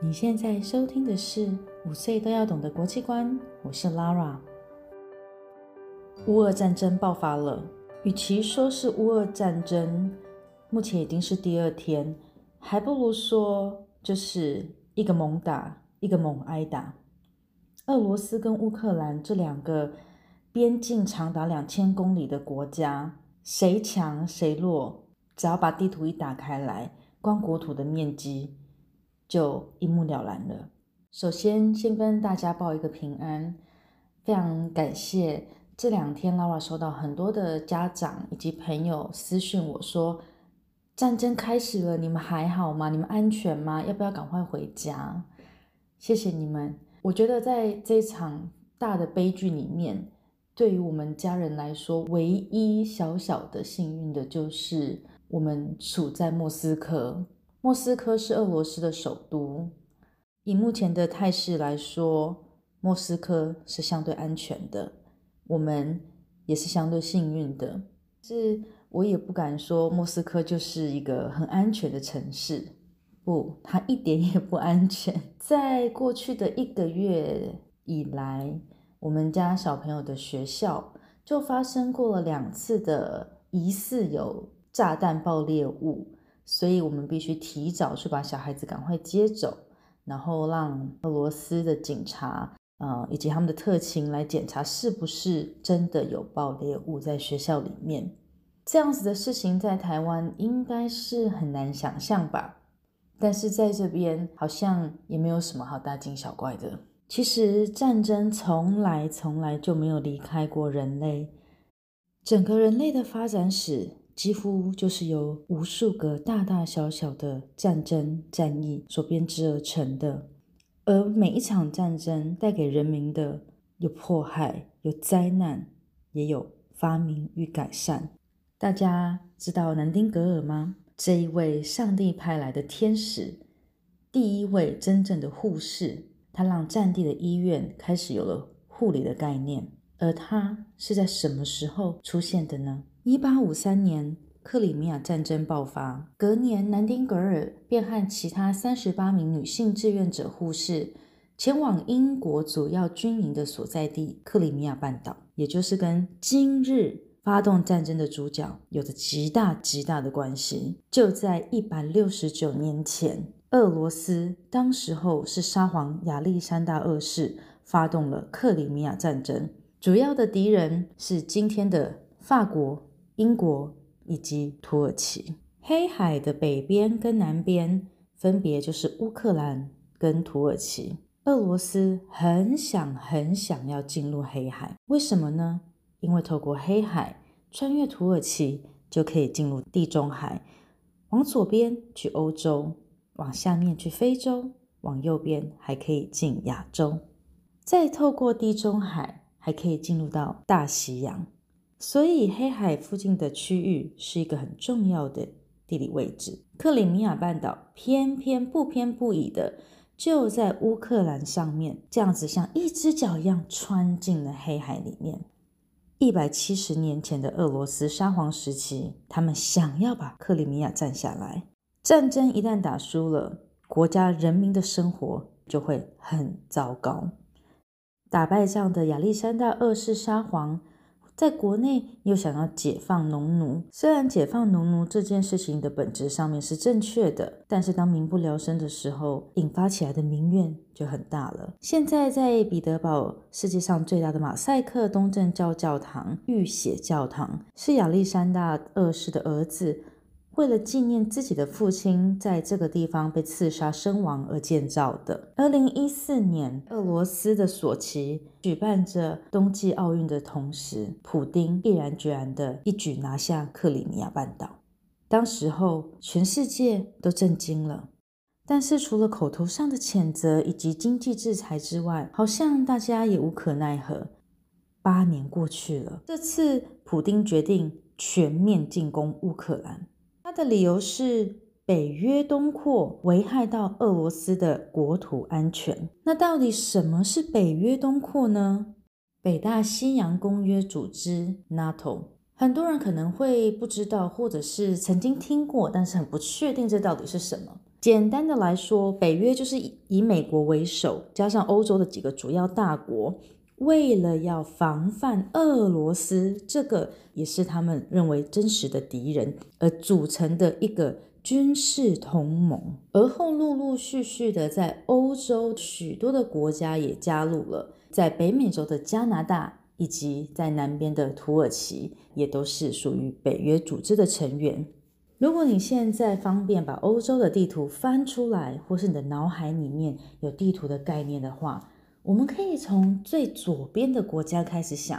你现在收听的是《五岁都要懂的国际观》，我是 Lara。乌俄战争爆发了，与其说是乌俄战争，目前已经是第二天，还不如说就是一个猛打，一个猛挨打。俄罗斯跟乌克兰这两个边境长达两千公里的国家，谁强谁弱，只要把地图一打开来，光国土的面积。就一目了然了。首先，先跟大家报一个平安，非常感谢这两天 Lara 收到很多的家长以及朋友私讯我说，战争开始了，你们还好吗？你们安全吗？要不要赶快回家？谢谢你们。我觉得在这场大的悲剧里面，对于我们家人来说，唯一小小的幸运的就是我们处在莫斯科。莫斯科是俄罗斯的首都，以目前的态势来说，莫斯科是相对安全的，我们也是相对幸运的。是，我也不敢说莫斯科就是一个很安全的城市，不，它一点也不安全。在过去的一个月以来，我们家小朋友的学校就发生过了两次的疑似有炸弹爆裂物。所以我们必须提早去把小孩子赶快接走，然后让俄罗斯的警察，呃，以及他们的特勤来检查是不是真的有爆裂物在学校里面。这样子的事情在台湾应该是很难想象吧？但是在这边好像也没有什么好大惊小怪的。其实战争从来从来就没有离开过人类，整个人类的发展史。几乎就是由无数个大大小小的战争战役所编织而成的，而每一场战争带给人民的有迫害、有灾难，也有发明与改善。大家知道南丁格尔吗？这一位上帝派来的天使，第一位真正的护士，他让战地的医院开始有了护理的概念。而他是在什么时候出现的呢？一八五三年，克里米亚战争爆发。隔年，南丁格尔便和其他三十八名女性志愿者护士前往英国主要军营的所在地克里米亚半岛，也就是跟今日发动战争的主角有着极大极大的关系。就在一百六十九年前，俄罗斯当时候是沙皇亚历山大二世发动了克里米亚战争，主要的敌人是今天的法国。英国以及土耳其，黑海的北边跟南边分别就是乌克兰跟土耳其。俄罗斯很想很想要进入黑海，为什么呢？因为透过黑海穿越土耳其就可以进入地中海，往左边去欧洲，往下面去非洲，往右边还可以进亚洲，再透过地中海还可以进入到大西洋。所以，黑海附近的区域是一个很重要的地理位置。克里米亚半岛偏偏不偏不倚的就在乌克兰上面，这样子像一只脚一样穿进了黑海里面。一百七十年前的俄罗斯沙皇时期，他们想要把克里米亚占下来。战争一旦打输了，国家人民的生活就会很糟糕。打败仗的亚历山大二世沙皇。在国内又想要解放农奴，虽然解放农奴这件事情的本质上面是正确的，但是当民不聊生的时候，引发起来的民怨就很大了。现在在彼得堡，世界上最大的马赛克东正教教堂——浴血教堂，是亚历山大二世的儿子。为了纪念自己的父亲在这个地方被刺杀身亡而建造的。二零一四年，俄罗斯的索契举办着冬季奥运的同时，普丁毅然决然的一举拿下克里米亚半岛。当时候，全世界都震惊了。但是，除了口头上的谴责以及经济制裁之外，好像大家也无可奈何。八年过去了，这次普丁决定全面进攻乌克兰。他的理由是北约东扩危害到俄罗斯的国土安全。那到底什么是北约东扩呢？北大西洋公约组织 NATO，很多人可能会不知道，或者是曾经听过，但是很不确定这到底是什么。简单的来说，北约就是以美国为首，加上欧洲的几个主要大国，为了要防范俄罗斯，这个也是他们认为真实的敌人，而组成的一个军事同盟。而后陆陆续续的，在欧洲许多的国家也加入了，在北美洲的加拿大以及在南边的土耳其，也都是属于北约组织的成员。如果你现在方便把欧洲的地图翻出来，或是你的脑海里面有地图的概念的话，我们可以从最左边的国家开始想。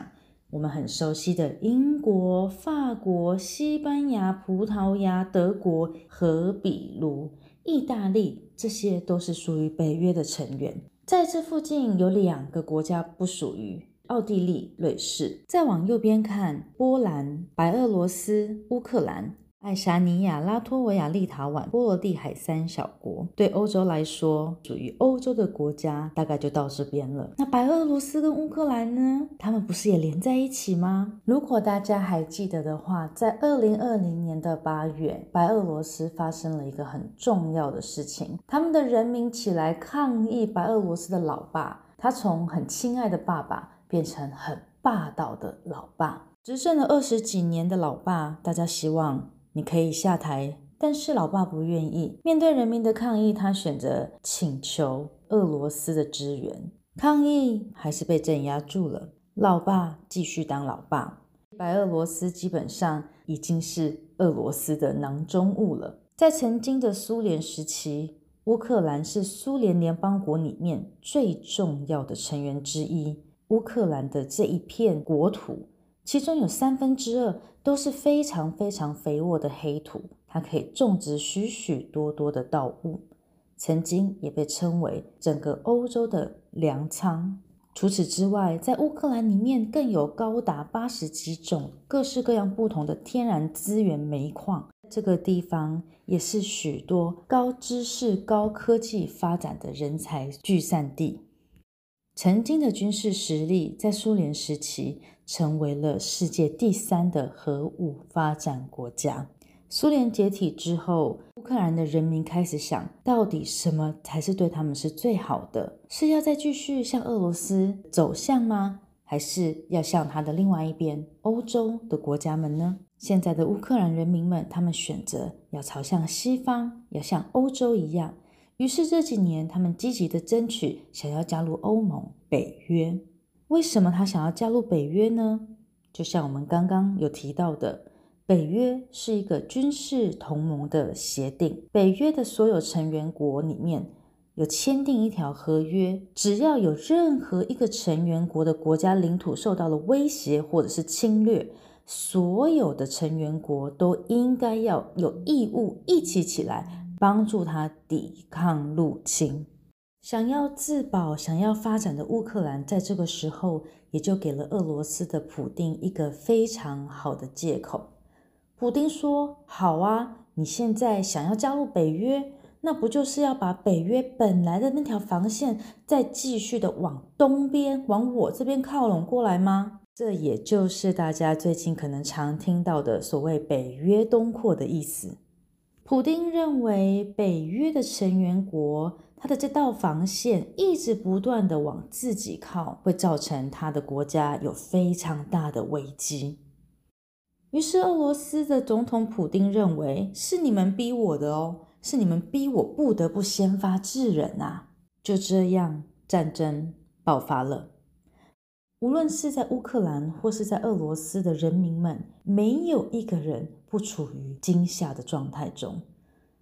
我们很熟悉的英国、法国、西班牙、葡萄牙、德国和比如意大利，这些都是属于北约的成员。在这附近有两个国家不属于奥地利、瑞士。再往右边看，波兰、白俄罗斯、乌克兰。爱沙尼亚、拉脱维亚、立陶宛、波罗的海三小国，对欧洲来说，属于欧洲的国家大概就到这边了。那白俄罗斯跟乌克兰呢？他们不是也连在一起吗？如果大家还记得的话，在二零二零年的八月，白俄罗斯发生了一个很重要的事情，他们的人民起来抗议白俄罗斯的老爸，他从很亲爱的爸爸变成很霸道的老爸，执政了二十几年的老爸，大家希望。你可以下台，但是老爸不愿意。面对人民的抗议，他选择请求俄罗斯的支援。抗议还是被镇压住了。老爸继续当老爸。白俄罗斯基本上已经是俄罗斯的囊中物了。在曾经的苏联时期，乌克兰是苏联联邦国里面最重要的成员之一。乌克兰的这一片国土。其中有三分之二都是非常非常肥沃的黑土，它可以种植许许多多的稻物，曾经也被称为整个欧洲的粮仓。除此之外，在乌克兰里面更有高达八十几种各式各样不同的天然资源煤矿，这个地方也是许多高知识、高科技发展的人才聚散地。曾经的军事实力在苏联时期。成为了世界第三的核武发展国家。苏联解体之后，乌克兰的人民开始想，到底什么才是对他们是最好的？是要再继续向俄罗斯走向吗？还是要向他的另外一边欧洲的国家们呢？现在的乌克兰人民们，他们选择要朝向西方，要像欧洲一样。于是这几年，他们积极的争取，想要加入欧盟、北约。为什么他想要加入北约呢？就像我们刚刚有提到的，北约是一个军事同盟的协定。北约的所有成员国里面有签订一条合约，只要有任何一个成员国的国家领土受到了威胁或者是侵略，所有的成员国都应该要有义务一起起来帮助他抵抗入侵。想要自保、想要发展的乌克兰，在这个时候也就给了俄罗斯的普丁一个非常好的借口。普丁说：“好啊，你现在想要加入北约，那不就是要把北约本来的那条防线再继续的往东边、往我这边靠拢过来吗？”这也就是大家最近可能常听到的所谓“北约东扩”的意思。普丁认为，北约的成员国。他的这道防线一直不断的往自己靠，会造成他的国家有非常大的危机。于是，俄罗斯的总统普丁认为是你们逼我的哦，是你们逼我不得不先发制人啊！就这样，战争爆发了。无论是在乌克兰或是在俄罗斯的人民们，没有一个人不处于惊吓的状态中。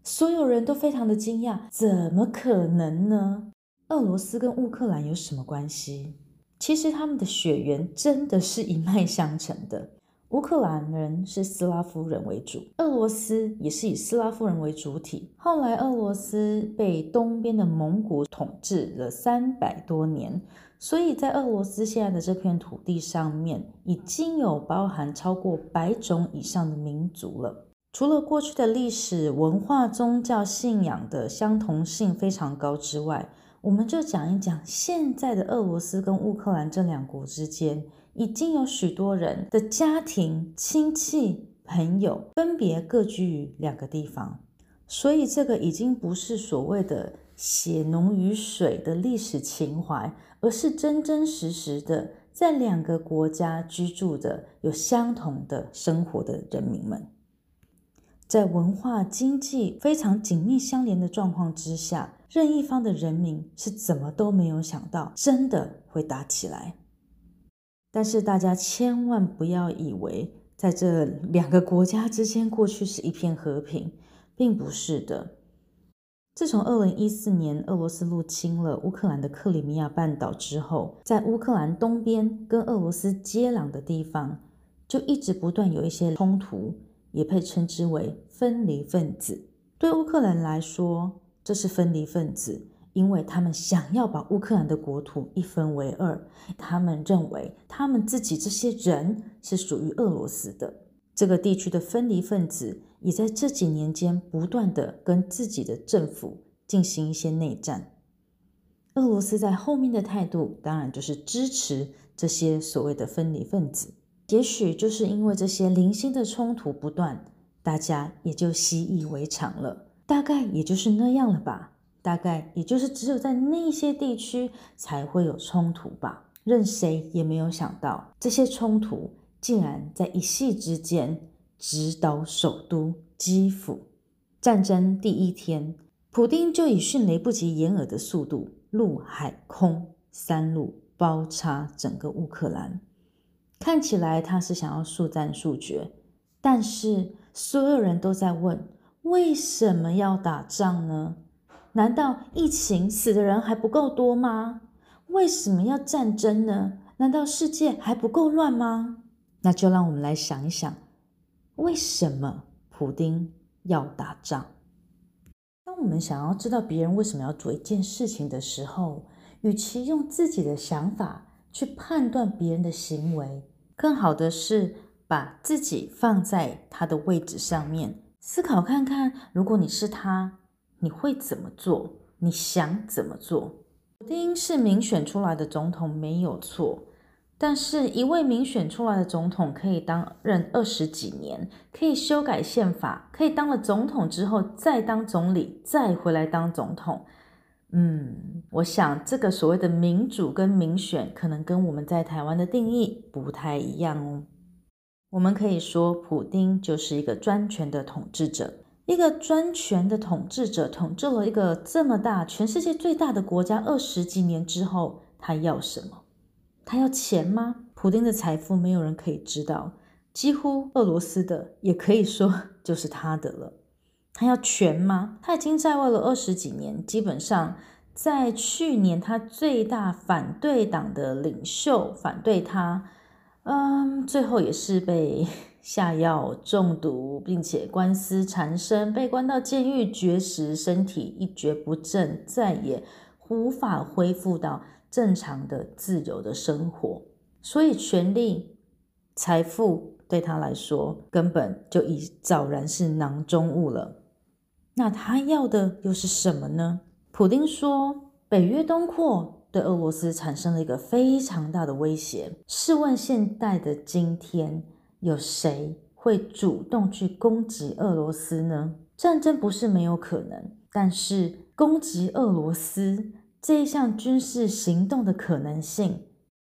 所有人都非常的惊讶，怎么可能呢？俄罗斯跟乌克兰有什么关系？其实他们的血缘真的是一脉相承的。乌克兰人是斯拉夫人为主，俄罗斯也是以斯拉夫人为主体。后来俄罗斯被东边的蒙古统治了三百多年，所以在俄罗斯现在的这片土地上面，已经有包含超过百种以上的民族了。除了过去的历史文化、宗教信仰的相同性非常高之外，我们就讲一讲现在的俄罗斯跟乌克兰这两国之间，已经有许多人的家庭、亲戚、朋友分别各居于两个地方。所以这个已经不是所谓的血浓于水的历史情怀，而是真真实实的在两个国家居住的有相同的生活的人民们，在文化经济非常紧密相连的状况之下，任一方的人民是怎么都没有想到，真的会打起来。但是大家千万不要以为在这两个国家之间过去是一片和平，并不是的。自从二零一四年俄罗斯入侵了乌克兰的克里米亚半岛之后，在乌克兰东边跟俄罗斯接壤的地方，就一直不断有一些冲突，也被称之为分离分子。对乌克兰来说，这是分离分子。因为他们想要把乌克兰的国土一分为二，他们认为他们自己这些人是属于俄罗斯的。这个地区的分离分子也在这几年间不断的跟自己的政府进行一些内战。俄罗斯在后面的态度，当然就是支持这些所谓的分离分子。也许就是因为这些零星的冲突不断，大家也就习以为常了，大概也就是那样了吧。大概也就是只有在那些地区才会有冲突吧。任谁也没有想到，这些冲突竟然在一夕之间直捣首都基辅。战争第一天，普丁就以迅雷不及掩耳的速度，陆海空三路包插整个乌克兰。看起来他是想要速战速决，但是所有人都在问：为什么要打仗呢？难道疫情死的人还不够多吗？为什么要战争呢？难道世界还不够乱吗？那就让我们来想一想，为什么普丁要打仗？当我们想要知道别人为什么要做一件事情的时候，与其用自己的想法去判断别人的行为，更好的是把自己放在他的位置上面思考看看，如果你是他。你会怎么做？你想怎么做？普丁是民选出来的总统没有错，但是一位民选出来的总统可以当任二十几年，可以修改宪法，可以当了总统之后再当总理，再回来当总统。嗯，我想这个所谓的民主跟民选，可能跟我们在台湾的定义不太一样哦。我们可以说，普丁就是一个专权的统治者。一个专权的统治者统治了一个这么大、全世界最大的国家二十几年之后，他要什么？他要钱吗？普丁的财富没有人可以知道，几乎俄罗斯的也可以说 就是他的了。他要权吗？他已经在位了二十几年，基本上在去年，他最大反对党的领袖反对他，嗯，最后也是被。下药中毒，并且官司缠身，被关到监狱绝食，身体一蹶不振，再也无法恢复到正常的自由的生活。所以，权力、财富对他来说根本就已早然是囊中物了。那他要的又是什么呢？普丁说：“北约东扩对俄罗斯产生了一个非常大的威胁。试问现代的今天。”有谁会主动去攻击俄罗斯呢？战争不是没有可能，但是攻击俄罗斯这一项军事行动的可能性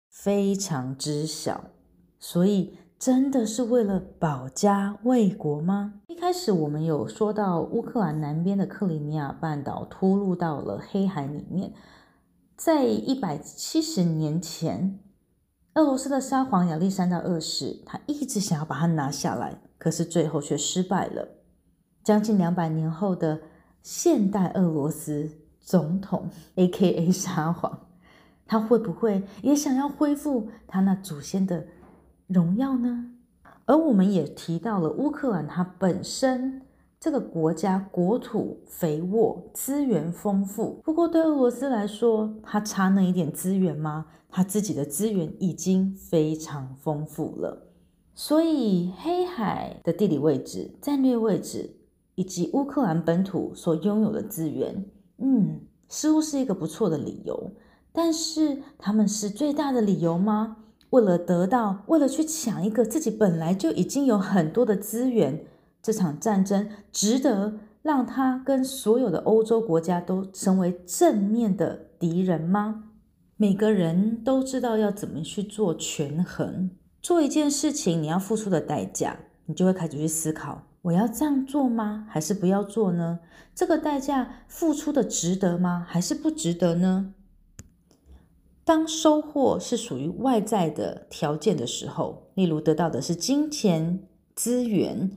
非常之小。所以，真的是为了保家卫国吗？一开始我们有说到乌克兰南边的克里米亚半岛突入到了黑海里面，在一百七十年前。俄罗斯的沙皇亚历山大二世，他一直想要把它拿下来，可是最后却失败了。将近两百年后的现代俄罗斯总统 （A.K.A. 沙皇），他会不会也想要恢复他那祖先的荣耀呢？而我们也提到了乌克兰，它本身。这个国家国土肥沃，资源丰富。不过对俄罗斯来说，它差那一点资源吗？它自己的资源已经非常丰富了。所以黑海的地理位置、战略位置，以及乌克兰本土所拥有的资源，嗯，似乎是一个不错的理由。但是他们是最大的理由吗？为了得到，为了去抢一个自己本来就已经有很多的资源。这场战争值得让他跟所有的欧洲国家都成为正面的敌人吗？每个人都知道要怎么去做权衡，做一件事情你要付出的代价，你就会开始去思考：我要这样做吗？还是不要做呢？这个代价付出的值得吗？还是不值得呢？当收获是属于外在的条件的时候，例如得到的是金钱资源。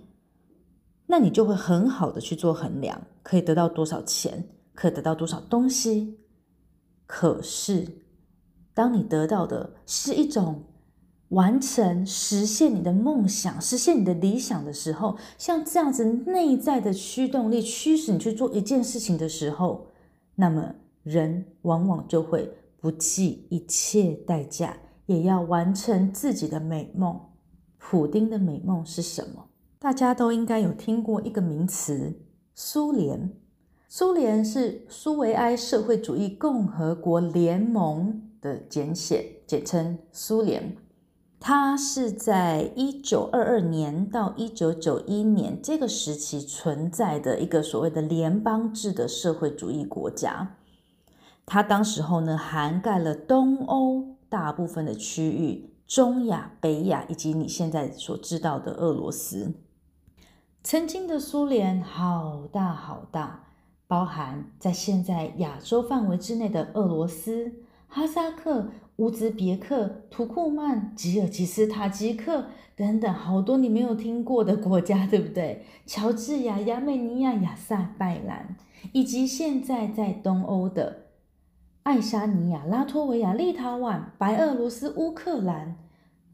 那你就会很好的去做衡量，可以得到多少钱，可以得到多少东西。可是，当你得到的是一种完成、实现你的梦想、实现你的理想的时候，像这样子内在的驱动力驱使你去做一件事情的时候，那么人往往就会不计一切代价，也要完成自己的美梦。普丁的美梦是什么？大家都应该有听过一个名词——苏联。苏联是苏维埃社会主义共和国联盟的简写，简称苏联。它是在一九二二年到一九九一年这个时期存在的一个所谓的联邦制的社会主义国家。它当时候呢，涵盖了东欧大部分的区域、中亚、北亚以及你现在所知道的俄罗斯。曾经的苏联好大好大，包含在现在亚洲范围之内的俄罗斯、哈萨克、乌兹别克、土库曼、吉尔吉斯、塔吉克等等，好多你没有听过的国家，对不对？乔治亚、亚美尼亚、亚塞拜兰，以及现在在东欧的爱沙尼亚、拉脱维亚、立陶宛、白俄罗斯、乌克兰。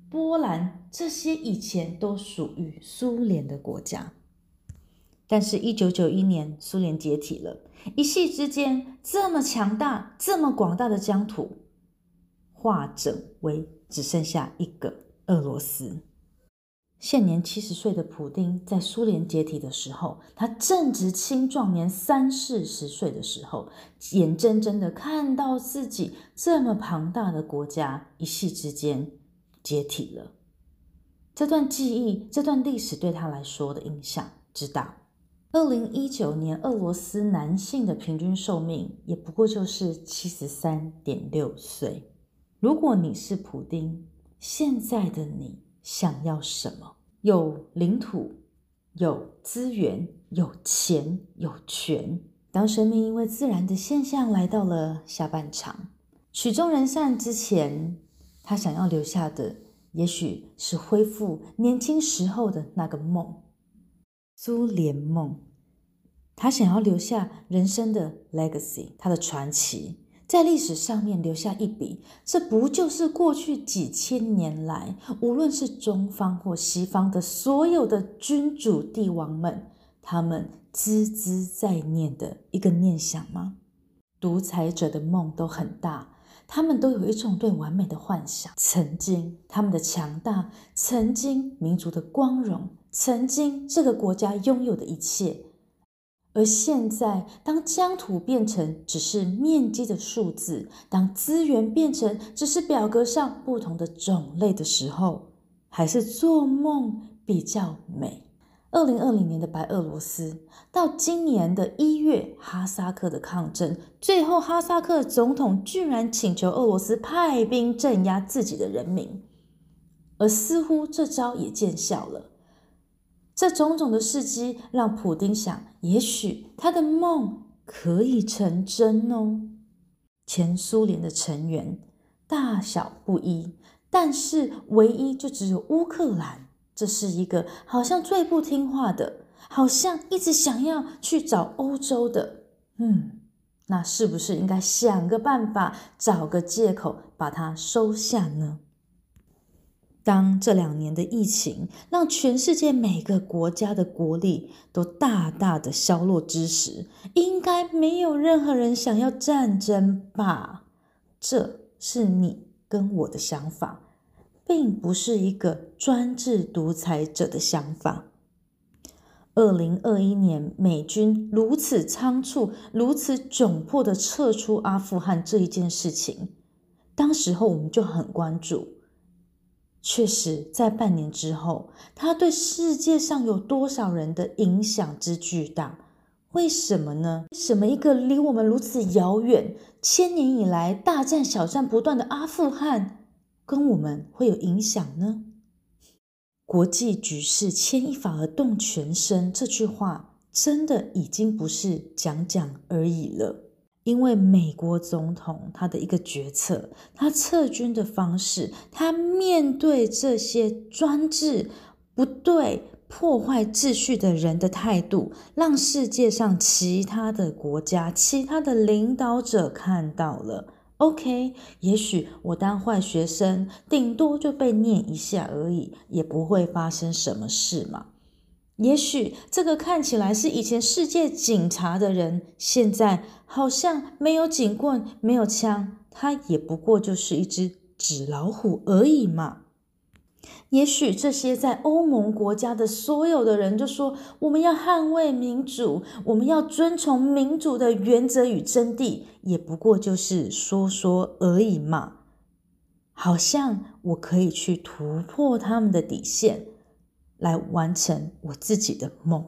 波兰这些以前都属于苏联的国家，但是，一九九一年苏联解体了，一夕之间，这么强大、这么广大的疆土，化整为只剩下一个俄罗斯。现年七十岁的普丁，在苏联解体的时候，他正值青壮年，三四十岁的时候，眼睁睁的看到自己这么庞大的国家，一夕之间。解体了，这段记忆、这段历史对他来说的影响之大。二零一九年，俄罗斯男性的平均寿命也不过就是七十三点六岁。如果你是普丁，现在的你想要什么？有领土，有资源，有钱，有权。当生命因为自然的现象来到了下半场，曲终人散之前。他想要留下的，也许是恢复年轻时候的那个梦——苏联梦。他想要留下人生的 legacy，他的传奇，在历史上面留下一笔。这不就是过去几千年来，无论是中方或西方的所有的君主帝王们，他们孜孜在念的一个念想吗？独裁者的梦都很大。他们都有一种对完美的幻想，曾经他们的强大，曾经民族的光荣，曾经这个国家拥有的一切，而现在，当疆土变成只是面积的数字，当资源变成只是表格上不同的种类的时候，还是做梦比较美。二零二零年的白俄罗斯，到今年的一月哈萨克的抗争，最后哈萨克总统居然请求俄罗斯派兵镇压自己的人民，而似乎这招也见效了。这种种的事迹让普丁想，也许他的梦可以成真哦。前苏联的成员大小不一，但是唯一就只有乌克兰。这是一个好像最不听话的，好像一直想要去找欧洲的，嗯，那是不是应该想个办法，找个借口把它收下呢？当这两年的疫情让全世界每个国家的国力都大大的消落之时，应该没有任何人想要战争吧？这是你跟我的想法。并不是一个专制独裁者的想法。二零二一年，美军如此仓促、如此窘迫的撤出阿富汗这一件事情，当时候我们就很关注。确实，在半年之后，他对世界上有多少人的影响之巨大，为什么呢？什么一个离我们如此遥远、千年以来大战小战不断的阿富汗，跟我们会有影响呢？国际局势牵一发而动全身，这句话真的已经不是讲讲而已了。因为美国总统他的一个决策，他撤军的方式，他面对这些专制不对。破坏秩序的人的态度，让世界上其他的国家、其他的领导者看到了。OK，也许我当坏学生，顶多就被念一下而已，也不会发生什么事嘛。也许这个看起来是以前世界警察的人，现在好像没有警棍、没有枪，他也不过就是一只纸老虎而已嘛。也许这些在欧盟国家的所有的人就说：“我们要捍卫民主，我们要遵从民主的原则与真谛。”也不过就是说说而已嘛。好像我可以去突破他们的底线，来完成我自己的梦。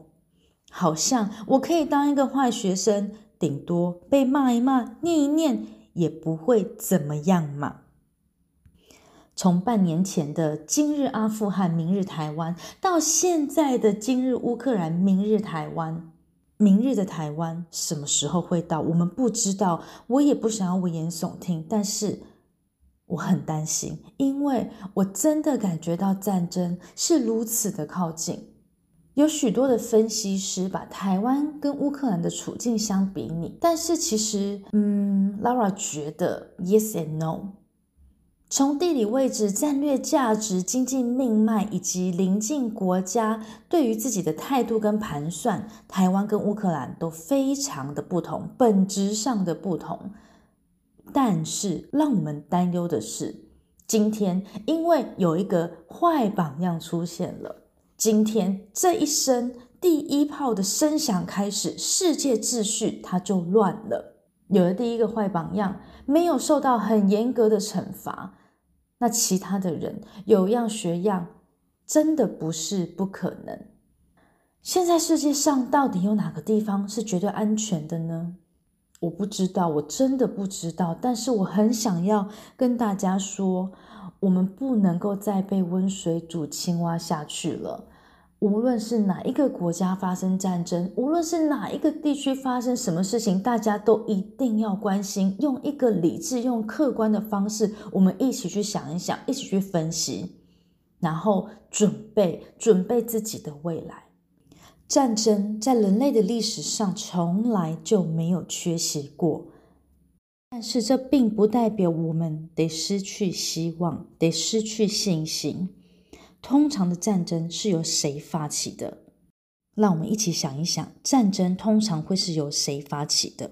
好像我可以当一个坏学生，顶多被骂一骂、念一念，也不会怎么样嘛。从半年前的今日阿富汗，明日台湾，到现在的今日乌克兰，明日台湾，明日的台湾什么时候会到？我们不知道，我也不想要危言耸听，但是我很担心，因为我真的感觉到战争是如此的靠近。有许多的分析师把台湾跟乌克兰的处境相比拟，但是其实，嗯，Lara 觉得 Yes and No。从地理位置、战略价值、经济命脉以及邻近国家对于自己的态度跟盘算，台湾跟乌克兰都非常的不同，本质上的不同。但是让我们担忧的是，今天因为有一个坏榜样出现了，今天这一声第一炮的声响开始，世界秩序它就乱了。有了第一个坏榜样，没有受到很严格的惩罚。那其他的人有样学样，真的不是不可能。现在世界上到底有哪个地方是绝对安全的呢？我不知道，我真的不知道。但是我很想要跟大家说，我们不能够再被温水煮青蛙下去了。无论是哪一个国家发生战争，无论是哪一个地区发生什么事情，大家都一定要关心。用一个理智、用客观的方式，我们一起去想一想，一起去分析，然后准备准备自己的未来。战争在人类的历史上从来就没有缺席过，但是这并不代表我们得失去希望，得失去信心。通常的战争是由谁发起的？让我们一起想一想，战争通常会是由谁发起的？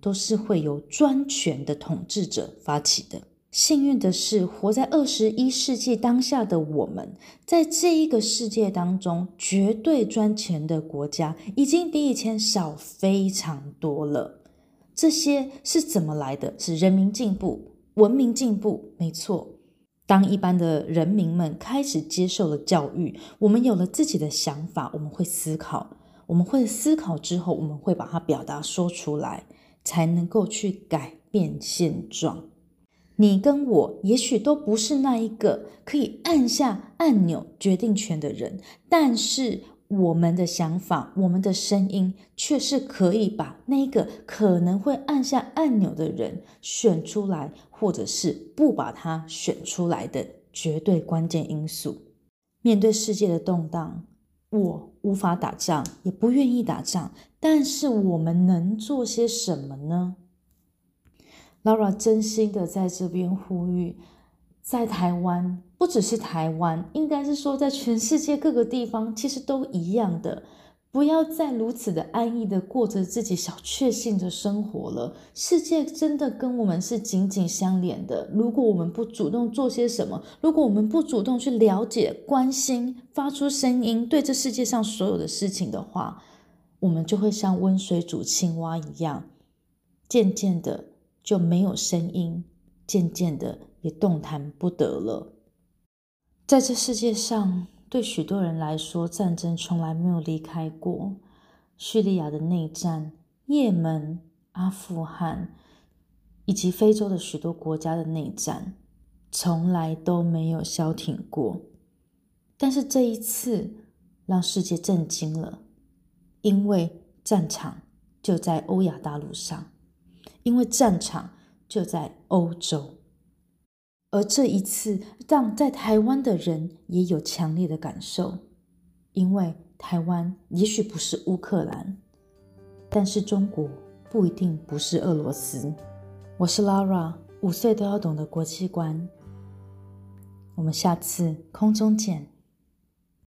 都是会由专权的统治者发起的。幸运的是，活在二十一世纪当下的我们，在这一个世界当中，绝对赚钱的国家已经比以前少非常多了。这些是怎么来的？是人民进步、文明进步，没错。当一般的人民们开始接受了教育，我们有了自己的想法，我们会思考，我们会思考之后，我们会把它表达说出来，才能够去改变现状。你跟我也许都不是那一个可以按下按钮决定权的人，但是。我们的想法，我们的声音，却是可以把那个可能会按下按钮的人选出来，或者是不把他选出来的绝对关键因素。面对世界的动荡，我无法打仗，也不愿意打仗，但是我们能做些什么呢？Laura 真心的在这边呼吁。在台湾，不只是台湾，应该是说在全世界各个地方，其实都一样的。不要再如此的安逸的过着自己小确幸的生活了。世界真的跟我们是紧紧相连的。如果我们不主动做些什么，如果我们不主动去了解、关心、发出声音，对这世界上所有的事情的话，我们就会像温水煮青蛙一样，渐渐的就没有声音，渐渐的。也动弹不得了。在这世界上，对许多人来说，战争从来没有离开过。叙利亚的内战、也门、阿富汗以及非洲的许多国家的内战，从来都没有消停过。但是这一次让世界震惊了，因为战场就在欧亚大陆上，因为战场就在欧洲。而这一次，让在台湾的人也有强烈的感受，因为台湾也许不是乌克兰，但是中国不一定不是俄罗斯。我是 Lara，五岁都要懂得国际观。我们下次空中见。